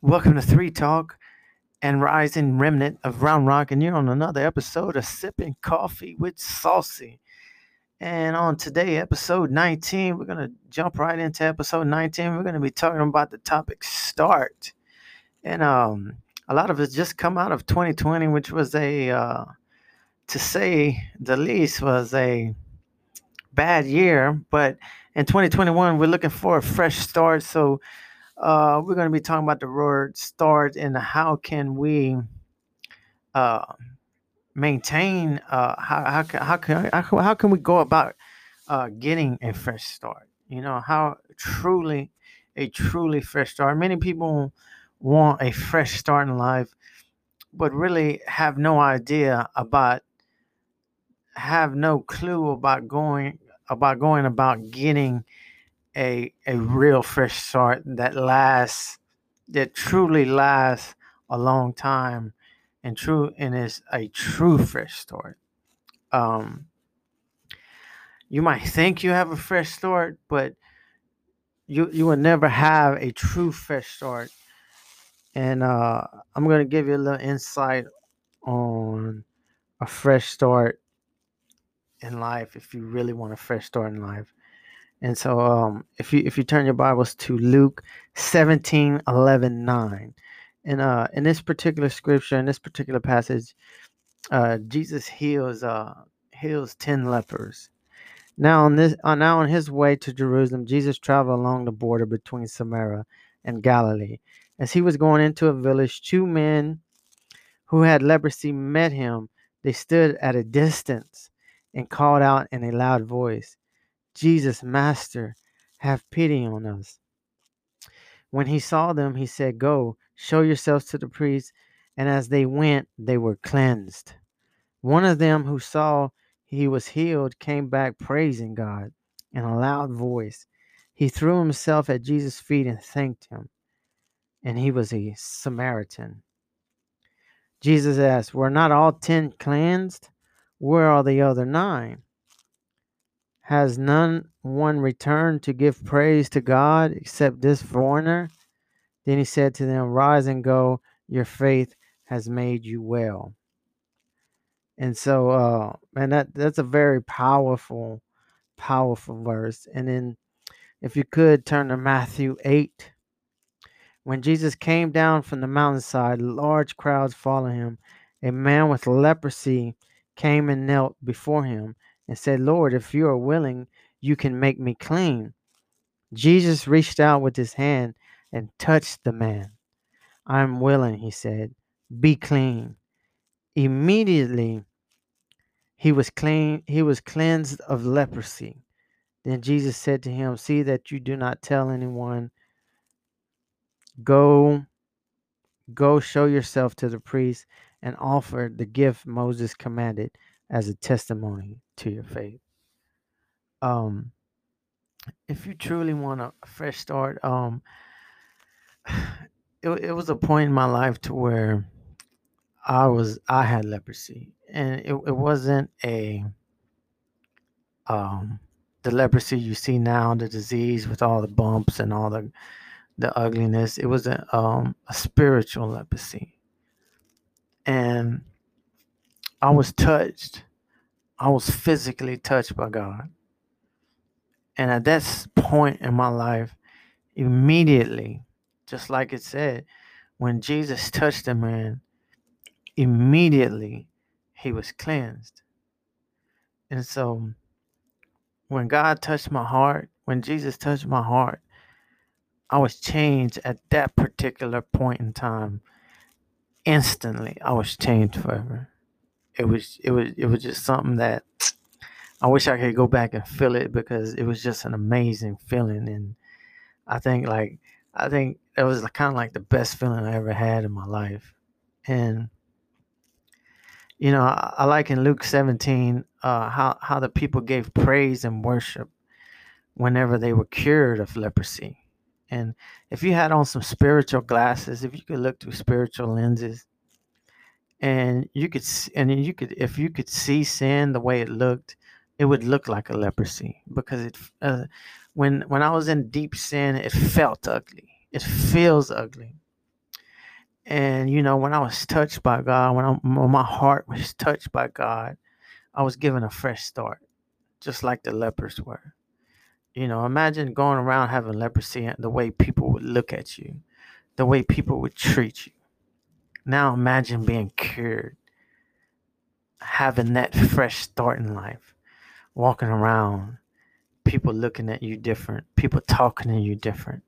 Welcome to Three Talk and Rising Remnant of Round Rock, and you're on another episode of Sipping Coffee with Saucy. And on today, episode 19, we're going to jump right into episode 19. We're going to be talking about the topic start. And um, a lot of it just come out of 2020, which was a, uh, to say the least, was a bad year. But in 2021, we're looking for a fresh start. So uh, we're going to be talking about the word start and how can we uh, maintain uh, how, how, can, how, can, how, can we go about uh, getting a fresh start? You know how truly a truly fresh start. Many people want a fresh start in life but really have no idea about have no clue about going about going about getting a a real fresh start that lasts that truly lasts a long time and true and is a true fresh start. Um you might think you have a fresh start, but you you will never have a true fresh start. And uh I'm gonna give you a little insight on a fresh start in life if you really want a fresh start in life. And so um, if you if you turn your Bibles to Luke 17, 11, 9. And uh, in this particular scripture, in this particular passage, uh, Jesus heals uh, heals 10 lepers. Now on this uh, now on his way to Jerusalem, Jesus traveled along the border between Samaria and Galilee. As he was going into a village, two men who had leprosy met him. They stood at a distance and called out in a loud voice, Jesus, Master, have pity on us. When he saw them, he said, Go, show yourselves to the priests. And as they went, they were cleansed. One of them who saw he was healed came back praising God in a loud voice. He threw himself at Jesus' feet and thanked him. And he was a Samaritan. Jesus asked, Were not all ten cleansed? Where are the other nine? Has none one returned to give praise to God except this foreigner? Then he said to them, Rise and go, your faith has made you well. And so, uh, man, that that's a very powerful, powerful verse. And then, if you could turn to Matthew eight, when Jesus came down from the mountainside, large crowds followed him. A man with leprosy came and knelt before him and said, Lord, if you are willing, you can make me clean. Jesus reached out with his hand and touched the man. I am willing, he said, be clean. Immediately he was clean, he was cleansed of leprosy. Then Jesus said to him, See that you do not tell anyone. Go, go show yourself to the priest and offer the gift Moses commanded as a testimony to your faith. Um, if you truly want a fresh start, um, it, it was a point in my life to where I was I had leprosy, and it, it wasn't a um the leprosy you see now, the disease with all the bumps and all the the ugliness. It was a um a spiritual leprosy, and I was touched I was physically touched by God. And at that point in my life, immediately, just like it said, when Jesus touched the man, immediately he was cleansed. And so when God touched my heart, when Jesus touched my heart, I was changed at that particular point in time. Instantly, I was changed forever it was it was it was just something that I wish I could go back and feel it because it was just an amazing feeling. And I think like I think it was kind of like the best feeling I ever had in my life. And you know I, I like in Luke 17 uh, how how the people gave praise and worship whenever they were cured of leprosy. And if you had on some spiritual glasses if you could look through spiritual lenses and you could and you could if you could see sin the way it looked it would look like a leprosy because it uh, when when i was in deep sin it felt ugly it feels ugly And you know, when I was touched by God, when, I, when my heart was touched by God, I was given a fresh start, just like the lepers were. You know, imagine going around having leprosy and the way people would look at you, the way people would treat you. Now imagine being cured, having that fresh start in life, walking around, people looking at you different, people talking to you different.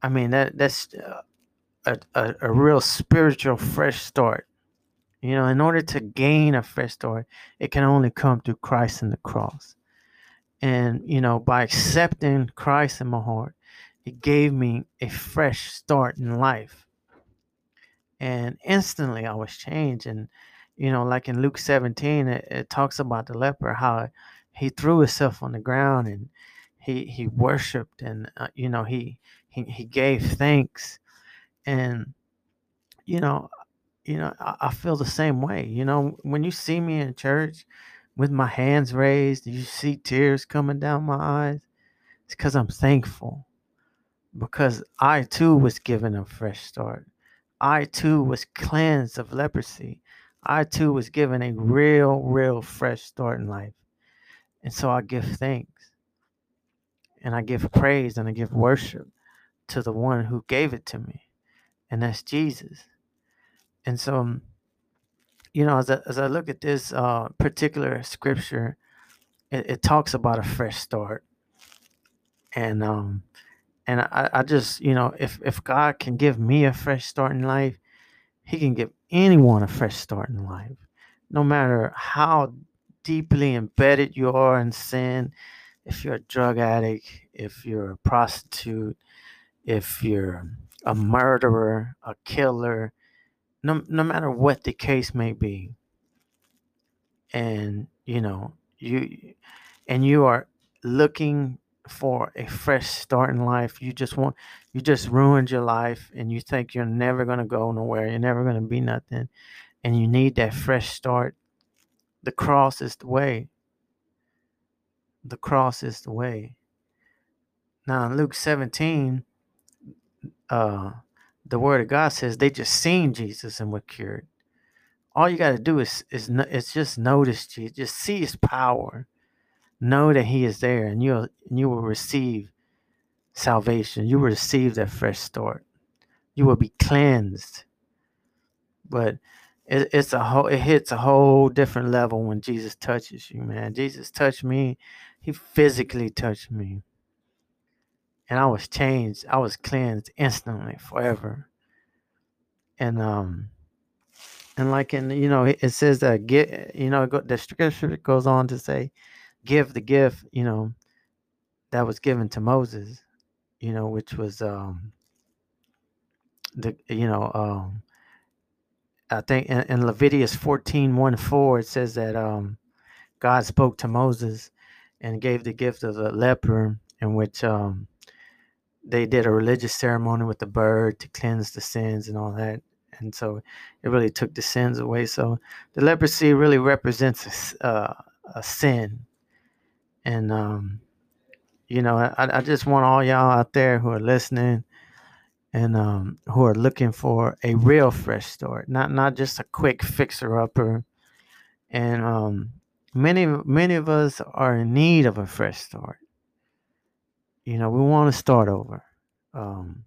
I mean, that that's uh, a, a, a real spiritual fresh start. You know, in order to gain a fresh start, it can only come through Christ and the cross. And, you know, by accepting Christ in my heart, it gave me a fresh start in life. And instantly I was changed. And, you know, like in Luke 17, it, it talks about the leper, how he threw himself on the ground and he, he worshiped and, uh, you know, he, he, he gave thanks. And, you know, you know, I, I feel the same way. You know, when you see me in church with my hands raised, you see tears coming down my eyes. It's because I'm thankful. Because I too was given a fresh start. I too was cleansed of leprosy. I too was given a real, real fresh start in life. And so I give thanks and I give praise and I give worship to the one who gave it to me, and that's Jesus. And so, um, you know, as I, as I look at this uh, particular scripture, it, it, talks about a fresh start, and um, and I, I just, you know, if if God can give me a fresh start in life, He can give anyone a fresh start in life, no matter how deeply embedded you are in sin. If you're a drug addict, if you're a prostitute, if you're a murderer, a killer, no, no matter what the case may be and you know you and you are looking for a fresh start in life. You just want you just ruined your life and you think you're never to go nowhere. You're never to be nothing. And you need that fresh start. The cross is the way. The cross is the way. Now in luke 17 uh the word of God says they just seen Jesus and were cured. All you got to do is is is just notice Jesus, just see His power, know that He is there, and you'll and you will receive salvation. You will receive that fresh start. You will be cleansed. But it, it's a whole it hits a whole different level when Jesus touches you, man. Jesus touched me. He physically touched me and I was changed. I was cleansed instantly, forever. And um, and like in you know it says that get you know the scripture goes on to say, give the gift you know that was given to Moses, you know which was um the you know um I think in, in Leviticus 14 1 4 it says that um God spoke to Moses and gave the gift of the leper in which um they did a religious ceremony with the bird to cleanse the sins and all that. And so it really took the sins away. So the leprosy really represents a, uh, a sin. And, um, you know, I, I just want all y'all out there who are listening and um, who are looking for a real fresh start, not not just a quick fixer upper. And um, many many of us are in need of a fresh start you know, we want to start over. Um,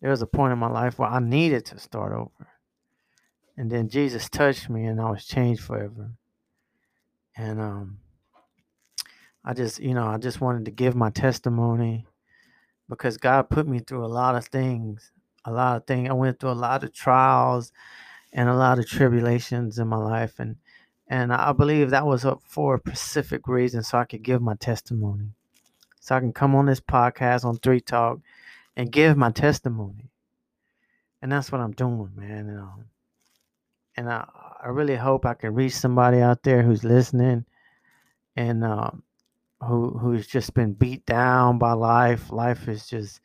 there was a point in my life where I needed to start over. And then Jesus touched me and I was changed forever. And um, I just, you know, I just wanted to give my testimony because God put me through a lot of things. A lot of things. I went through a lot of trials and a lot of tribulations in my life. And and I believe that was for a specific reason so I could give my testimony so I can come on this podcast on Three Talk and give my testimony. And that's what I'm doing, man. And, um, and I, I really hope I can reach somebody out there who's listening and um, who who's just been beat down by life. Life is just,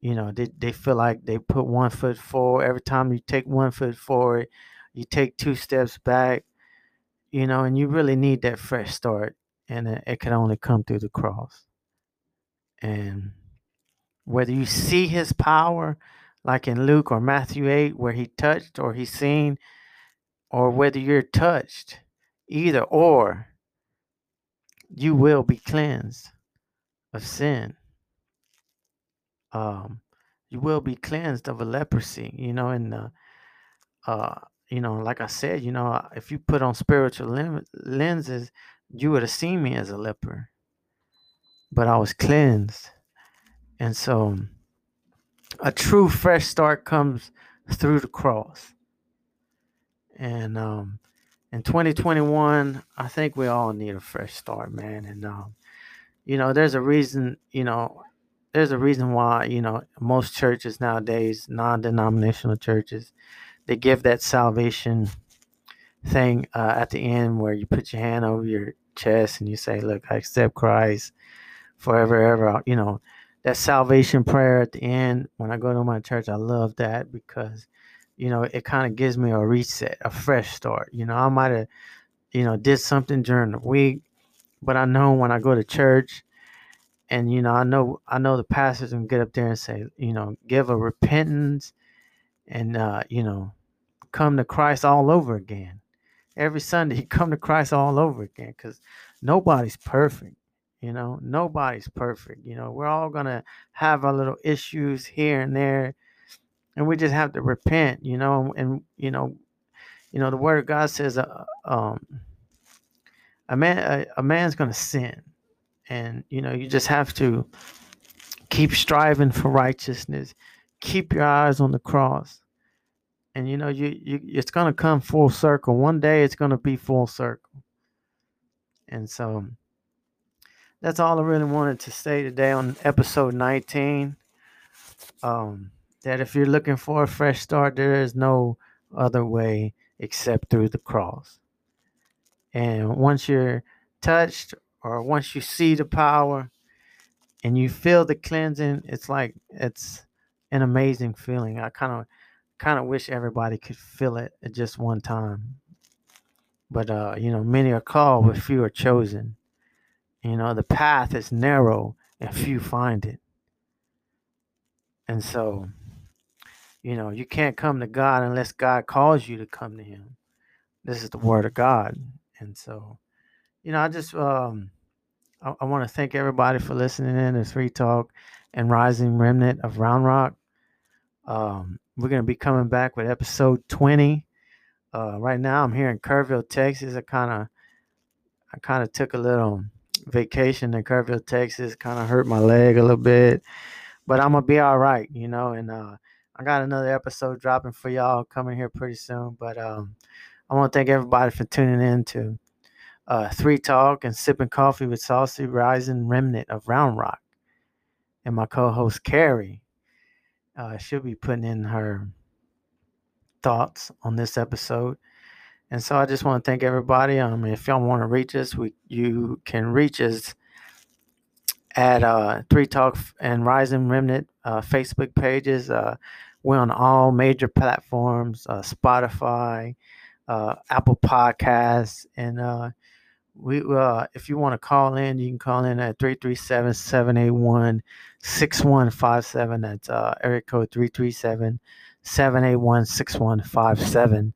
you know, they, they feel like they put one foot forward. Every time you take one foot forward, you take two steps back, you know, and you really need that fresh start. And it, it can only come through the cross. And whether you see his power like in Luke or Matthew 8, where he touched or he seen, or whether you're touched, either or, you will be cleansed of sin. Um, you will be cleansed of a leprosy, you know, and uh, uh, you know, like I said, you know, if you put on spiritual lim- lenses, you would have seen me as a leper, but I was cleansed, and so a true fresh start comes through the cross. And um, in 2021, I think we all need a fresh start, man. And um, you know, there's a reason, you know, there's a reason why, you know, most churches nowadays, non-denominational churches, they give that salvation thing uh, at the end where you put your hand over your chest and you say, "Look, I accept Christ forever, ever." You know, that salvation prayer at the end when I go to my church, I love that because, you know, it kind of gives me a reset, a fresh start. You know, I might have, you know, did something during the week, but I know when I go to church, and you know, I know I know the pastors can get up there and say, you know, give a repentance, and uh, you know, come to Christ all over again. Every Sunday, come to Christ all over again, because nobody's perfect. You know, nobody's perfect. You know, we're all gonna have our little issues here and there, and we just have to repent. You know, and, you know, you know, the Word of God says, uh, um, a man, a, a man's gonna sin, and you know, you just have to keep striving for righteousness, keep your eyes on the cross, and you know, you you it's gonna come full circle. One day, it's gonna be full circle, and so that's all I really wanted to say today on episode 19. Um, that if you're looking for a fresh start, there is no other way except through the cross. And once you're touched, or once you see the power and you feel the cleansing, it's like it's an amazing feeling. I kind of kind of wish everybody could feel it at just one time. But uh, you know, many are called, but few are chosen. You know, the path is narrow and few find it. And so, you know, you can't come to God unless God calls you to come to Him. This is the Word of God. And so, you know, I just, um, I, I want to thank everybody for listening in to Free Talk and Rising Remnant of Round Rock. Um, we're going to be coming back with episode 20. Uh, right now, I'm here in Kerrville, Texas. I kind of, I kind of took a little vacation in Kerrville, Texas. Kind of hurt my leg a little bit, but I'm gonna be all right, you know. And uh, I got another episode dropping for y'all coming here pretty soon. But um, I want to thank everybody for tuning in to uh, Three Talk and sipping coffee with Saucy Rising Remnant of Round Rock, and my co-host Carrie. Uh, she'll be putting in her thoughts on this episode. And so I just want to thank everybody. Um, if y'all want to reach us, we you can reach us at uh, Three Talk and Rising Remnant uh, Facebook pages. Uh, we're on all major platforms: uh, Spotify, uh, Apple Podcasts, and uh, we. if you want to call in, you can call in at 337-781-6157. That's area code 337-781-6157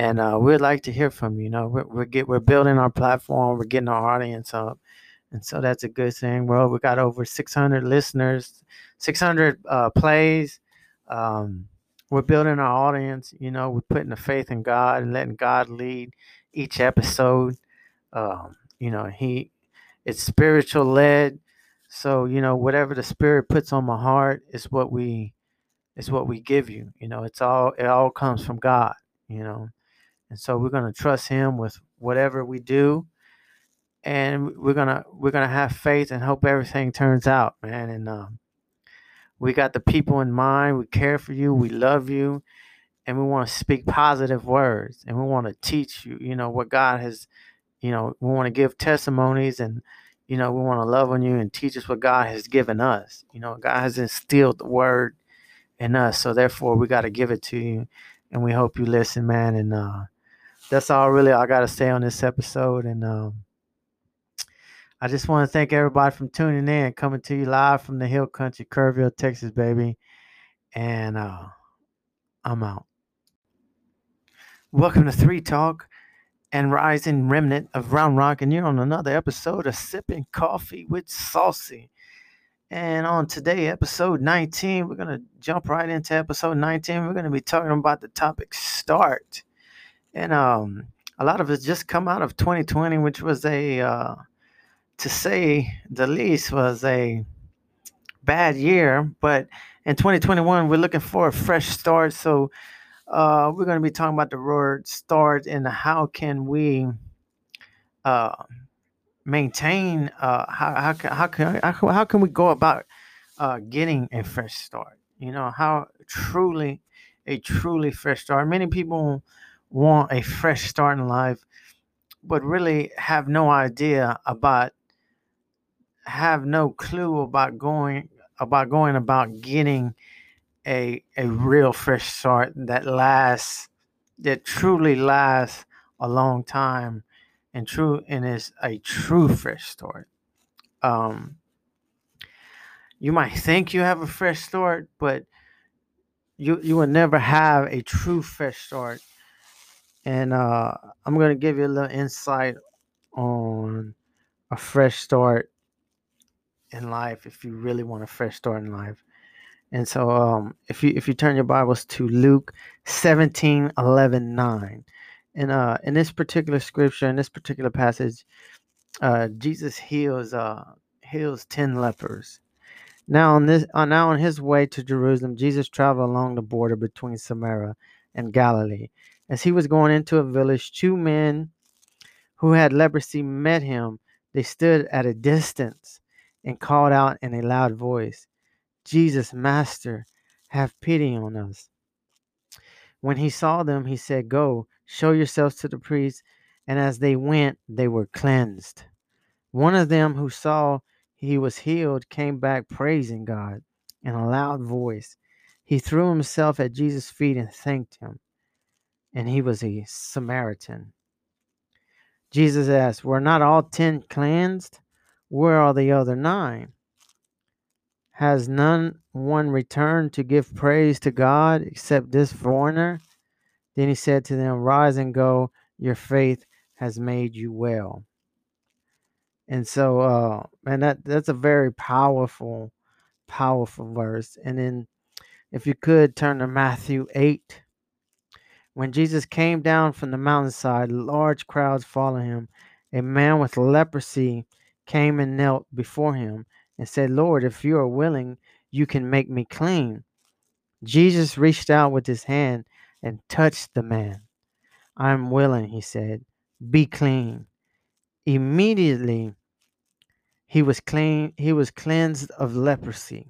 and uh, we'd like to hear from you. You know, we're, we're get we're building our platform, we're getting our audience up, and so that's a good thing. Well, we got over 600 listeners, 600 uh, plays. Um, we're building our audience. You know, we're putting the faith in God and letting God lead each episode. Um, you know, He it's spiritual led. So you know, whatever the Spirit puts on my heart is what we is what we give you. You know, it's all it all comes from God. You know, and so we're to trust him with whatever we do and we're to we're to have faith and hope everything turns out man and um, we got the people in mind. We care for you. We love you. And we want to speak positive words. And we want to teach you you know what god has you know we want to give testimonies and you know we want to love on you and teach us what god has given us. You know god has instilled the word in us. So therefore we got to give it to you. And we hope you listen man. And uh that's all really I got to say on this episode. And um, I just want to thank everybody from tuning in, coming to you live from the Hill Country, Kerrville, Texas, baby. and uh, I'm out. Welcome to Three Talk and Rising Remnant of Round Rock, and you're on another episode of Sipping Coffee with Saucy. And on today, episode 19, we're going to jump right into episode 19. We're going to be talking about the topic start. And um, a lot of it just come out of 2020, which was a, uh, to say the least, was a bad year. But in 2021, we're looking for a fresh start. So uh, we're going to be talking about the word start and how can we uh, maintain uh, how, how, can, how, can, how can we go about uh, getting a fresh start you know how truly a truly fresh start many people want a fresh start in life but really have no idea about have no clue about going about going about getting a a real fresh start that lasts that truly lasts a long time and true and is a true fresh start. Um, you might think you have a fresh start, but you you will never have a true fresh start. And uh, I'm gonna give you a little insight on a fresh start in life if you really want a fresh start in life. And so um, if you if you turn your Bibles to Luke 17, 11, 9 in uh in this particular scripture in this particular passage uh jesus heals uh heals 10 lepers. Now on this uh, now on his way to jerusalem jesus traveled along the border between samaria and galilee. As he was going into a village two men who had leprosy met him. They stood at a distance and called out in a loud voice jesus master have pity on us when he saw them he said go Show yourselves to the priests. And as they went, they were cleansed. One of them who saw he was healed came back praising God in a loud voice. He threw himself at Jesus' feet and thanked him. And he was a Samaritan. Jesus asked, Were not all ten cleansed? Where are the other nine? Has none one returned to give praise to God except this foreigner? Then he said to them, Rise and go, your faith has made you well. And so, uh, and that that's a very powerful, powerful verse. And then, if you could turn to Matthew 8. When Jesus came down from the mountainside, large crowds followed him. A man with leprosy came and knelt before him and said, Lord, if you are willing, you can make me clean. Jesus reached out with his hand and touched the man. I'm willing, he said. Be clean. Immediately he was clean, he was cleansed of leprosy.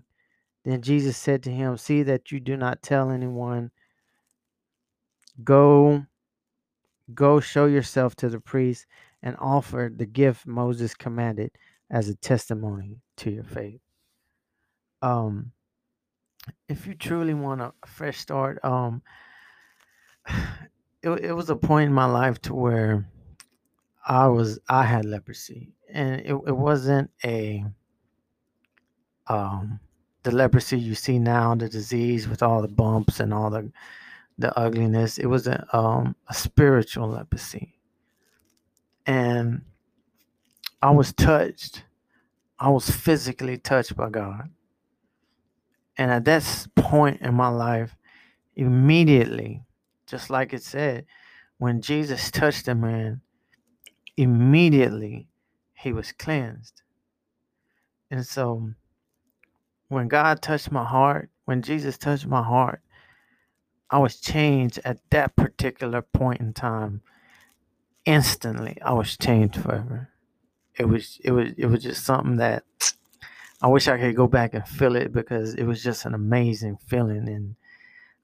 Then Jesus said to him, See that you do not tell anyone. Go, go show yourself to the priest and offer the gift Moses commanded as a testimony to your faith. Um, if you truly want a fresh start, um, it, it was a point in my life to where I was I had leprosy and it, it wasn't a um the leprosy you see now the disease with all the bumps and all the the ugliness it was a um a spiritual leprosy and I was touched I was physically touched by God and at that point in my life immediately just like it said, when Jesus touched the man, immediately he was cleansed. And so when God touched my heart, when Jesus touched my heart, I was changed at that particular point in time. Instantly, I was changed forever. It was it was it was just something that I wish I could go back and feel it because it was just an amazing feeling and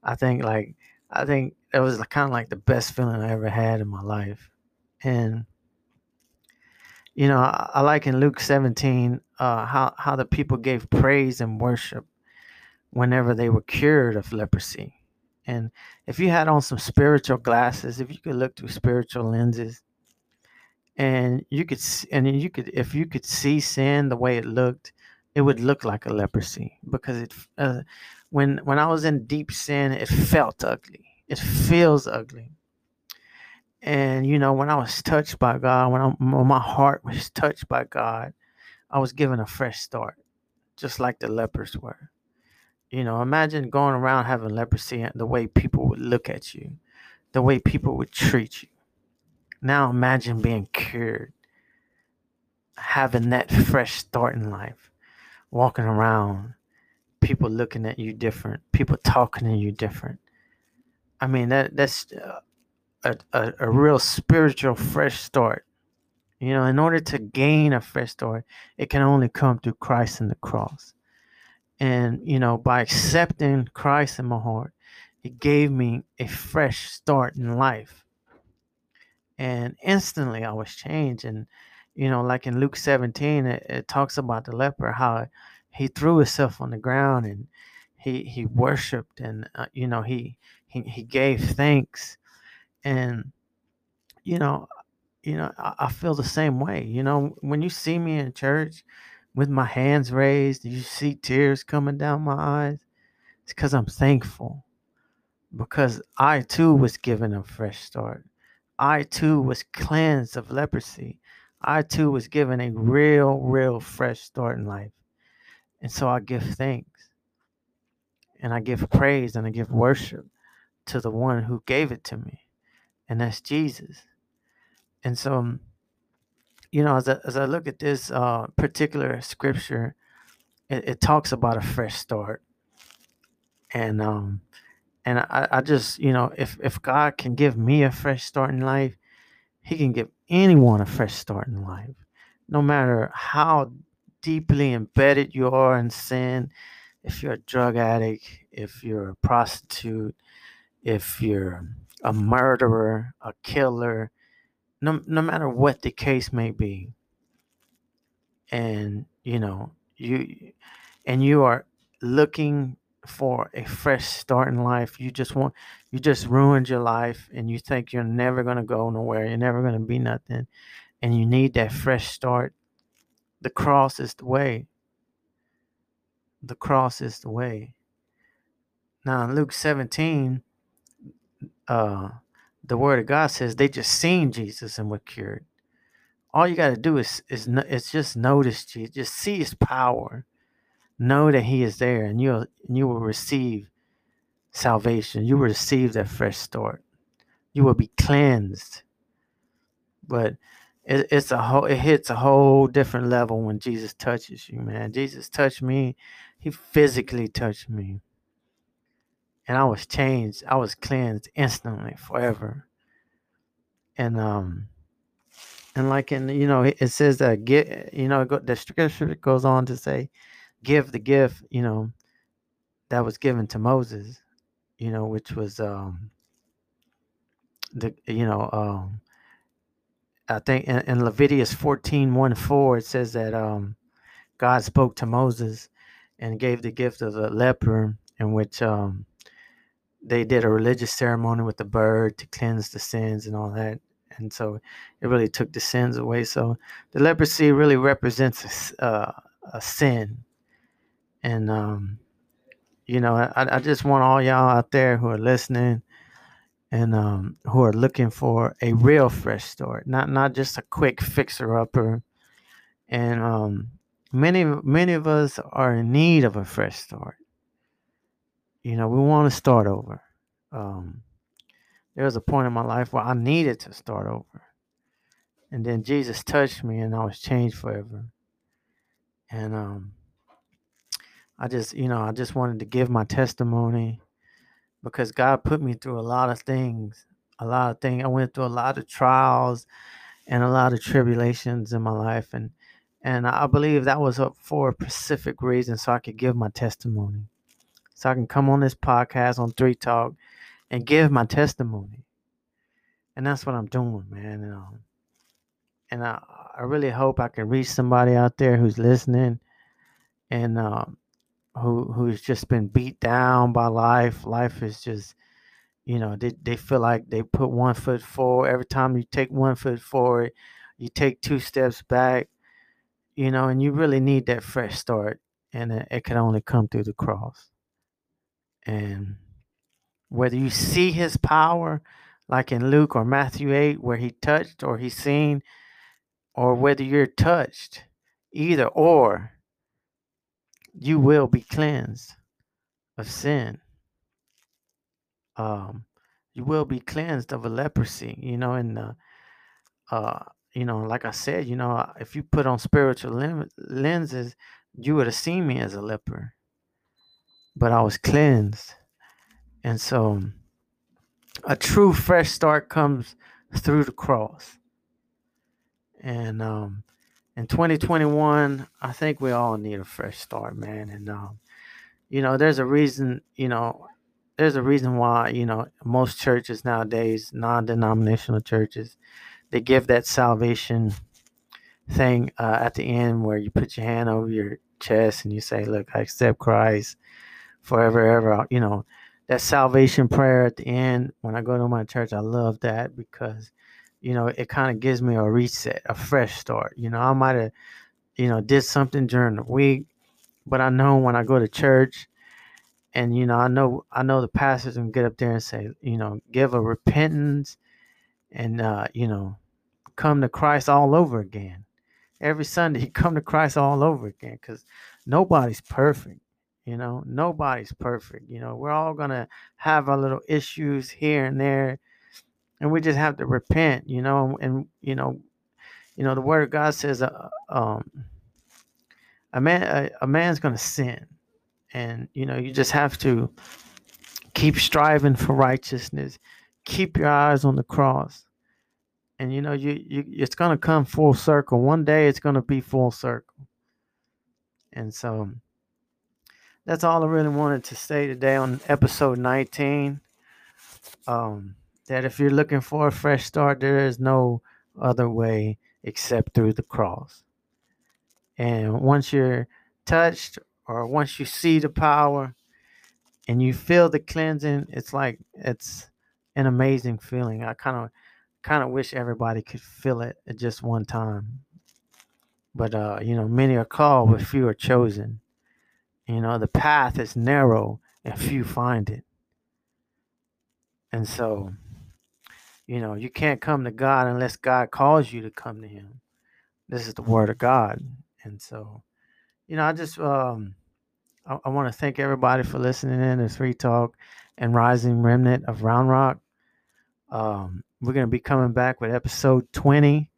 I think like I think it was kind of like the best feeling I ever had in my life. And you know, I, I like in Luke 17 uh, how how the people gave praise and worship whenever they were cured of leprosy. And if you had on some spiritual glasses, if you could look through spiritual lenses, and you could and you could if you could see sin the way it looked, it would look like a leprosy because it uh, when when I was in deep sin, it felt ugly. It feels ugly. And you know, when I was touched by God, when, I, when my heart was touched by God, I was given a fresh start, just like the lepers were. You know, imagine going around having leprosy and the way people would look at you, the way people would treat you. Now imagine being cured, having that fresh start in life, walking around, people looking at you different, people talking to you different. I mean, that that's uh, a, a, a real spiritual fresh start. You know, in order to gain a fresh start, it can only come through Christ and the cross. And, you know, by accepting Christ in my heart, it gave me a fresh start in life. And instantly I was changed. And, you know, like in Luke 17, it, it talks about the leper, how he threw himself on the ground and he, he worshiped and, uh, you know, he, he, he gave thanks and you know you know I, I, feel the same way you know when you see me in church with my hands raised you see tears coming down my eyes. It's because i'm thankful. Because i too was given a fresh start. I too was cleansed of leprosy. I too was given a real real fresh start in life. And so i give thanks. And i give praise and i give worship to the one who gave it to me and that's Jesus. And so, um, you know, as I, as I look at this uh, particular scripture, it, it, talks about a fresh start, and um, and I, I just, you know, if if God can give me a fresh start in life, He can give anyone a fresh start in life, no matter how deeply embedded you are in sin. If you're a drug addict, if you're a prostitute, if you're a murderer, a killer, no, no matter what the case may be. And, you know, you and you are looking for a fresh start in life. You just want you just ruined your life and you think you're never gonna go nowhere, you're never gonna be nothing, and you need that fresh start. The cross is the way. The cross is the way. Now in Luke 17, uh, the word of God says they just seen Jesus and were cured. All you got to do is is is just notice Jesus, just see His power, know that He is there, and you you will receive salvation. You will receive that fresh start. You will be cleansed. But it, it's a whole it hits a whole different level when Jesus touches you, man. Jesus touched me. He physically touched me and I was changed. I was cleansed instantly, forever. And um, and like in you know it says that get you know the scripture goes on to say, give the gift you know that was given to Moses, you know which was um the you know um I think in, in Leviticus 14 1 4 it says that um God spoke to Moses and gave the gift of the leper in which um they did a religious ceremony with the bird to cleanse the sins and all that. And so it really took the sins away. So the leprosy really represents a, uh, a sin. And, um, you know, I, I just want all y'all out there who are listening and um, who are looking for a real fresh start, not not just a quick fixer upper. And um, many many of us are in need of a fresh start you know, we want to start over. Um, there was a point in my life where I needed to start over. And then Jesus touched me and I was changed forever. And um, I just, you know, I just wanted to give my testimony because God put me through a lot of things. A lot of things. I went through a lot of trials and a lot of tribulations in my life. And and I believe that was for a specific reason so I could give my testimony so I can come on this podcast on Three Talk and give my testimony. And that's what I'm doing, man. And, um, and I, I really hope I can reach somebody out there who's listening and um, who who's just been beat down by life. Life is just, you know, they, they feel like they put one foot forward. Every time you take one foot forward, you take two steps back, you know, and you really need that fresh start. And it, it can only come through the cross. And whether you see his power, like in Luke or Matthew 8, where he touched or he's seen, or whether you're touched, either or, you will be cleansed of sin. Um, you will be cleansed of a leprosy, you know, and uh, uh, you know, like I said, you know, if you put on spiritual lenses, you would have seen me as a leper, but I was cleansed, and so a true fresh start comes through the cross. And um, in 2021, I think we all need a fresh start, man. And um, you know, there's a reason, you know, there's a reason why, you know, most churches nowadays, non-denominational churches, they give that salvation thing uh, at the end where you put your hand over your chest and you say, "Look, I accept Christ forever, ever." You know, that salvation prayer at the end when I go to my church, I love that because, you know, it kind of gives me a reset, a fresh start. You know, I might have, you know, did something during the week, but I know when I go to church, and you know, I know I know the pastors can get up there and say, you know, give a repentance, and uh, you know, come to Christ all over again. Every Sunday, come to Christ all over again, because nobody's perfect you know, nobody's perfect. You know, we're all gonna have our little issues here and there, and we just have to repent. You know, and, you know, you know, the Word of God says, uh, um, a man, a, a man's gonna sin, and you know, you just have to keep striving for righteousness, keep your eyes on the cross, and you know, you you it's gonna come full circle. One day, it's gonna be full circle, and so that's all I really wanted to say today on episode 19. Um, that if you're looking for a fresh start, there is no other way except through the cross. And once you're touched or once you see the power and you feel the cleansing, it's like it's an amazing feeling. I kind of kind of wish everybody could feel it at just one time. But uh, you know, many are called, but few are chosen. You know, the path is narrow and few find it. And so, you know, you can't come to God unless God calls you to come to Him. This is the Word of God. And so, you know, I just, um, I, I want to thank everybody for listening in to Three Talk and Rising Remnant of Round Rock. Um, we're going to be coming back with episode 20.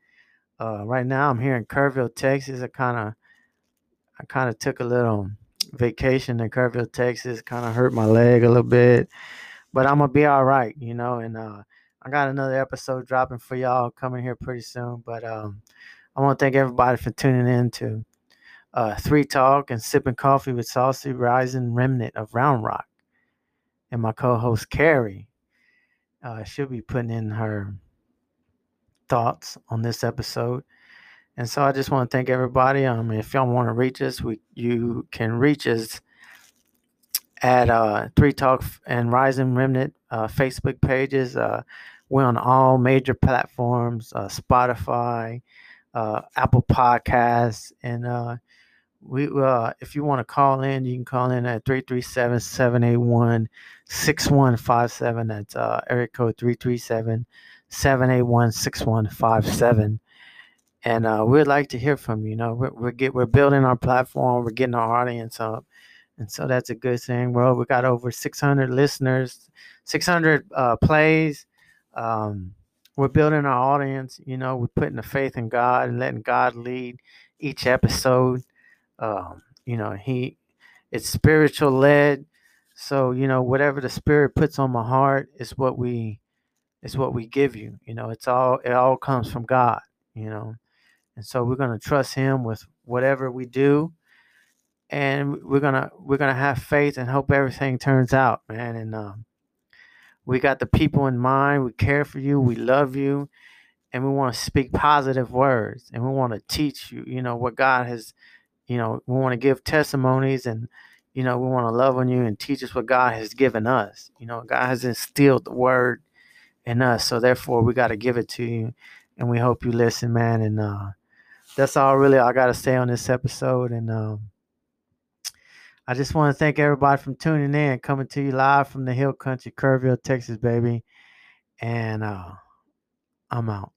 Uh, right now, I'm here in Kerrville, Texas. I kind of, I kind of took a little vacation in Kerrville, Texas. Kind of hurt my leg a little bit, but I'm gonna be all right, you know. And uh, I got another episode dropping for y'all coming here pretty soon. But um, I want to thank everybody for tuning in to uh, Three Talk and sipping coffee with Saucy Rising Remnant of Round Rock, and my co-host Carrie. Uh, she'll be putting in her thoughts on this episode. And so I just want to thank everybody. Um, if y'all want to reach us, we you can reach us at uh, Three Talk and Rising Remnant uh, Facebook pages. Uh, we're on all major platforms: uh, Spotify, uh, Apple Podcasts, and uh, we. If you want to call in, you can call in at 337-781-6157. That's area code 337-781-6157 and uh, we'd like to hear from you. You know, we're, we're get we're building our platform, we're getting our audience up, and so that's a good thing. Well, we got over 600 listeners, 600 uh, plays. Um, we're building our audience. You know, we're putting the faith in God and letting God lead each episode. Um, you know, He it's spiritual led. So you know, whatever the Spirit puts on my heart is what we is what we give you. You know, it's all it all comes from God. You know. And so we're going to trust him with whatever we do. And we're going to we're going to have faith and hope everything turns out, man. And um, we got the people in mind. We care for you. We love you. And we want to speak positive words. And we want to teach you, you know, what God has, you know, we want to give testimonies and, you know, we want to love on you and teach us what God has given us. You know, God has instilled the word in us. So therefore, we got to give it to you. And we hope you listen, man. And uh, that's all really I gotta say on this episode. And um, I just want to thank everybody from tuning in, coming to you live from the Hill Country, Kerrville, Texas, baby. And uh, I'm out.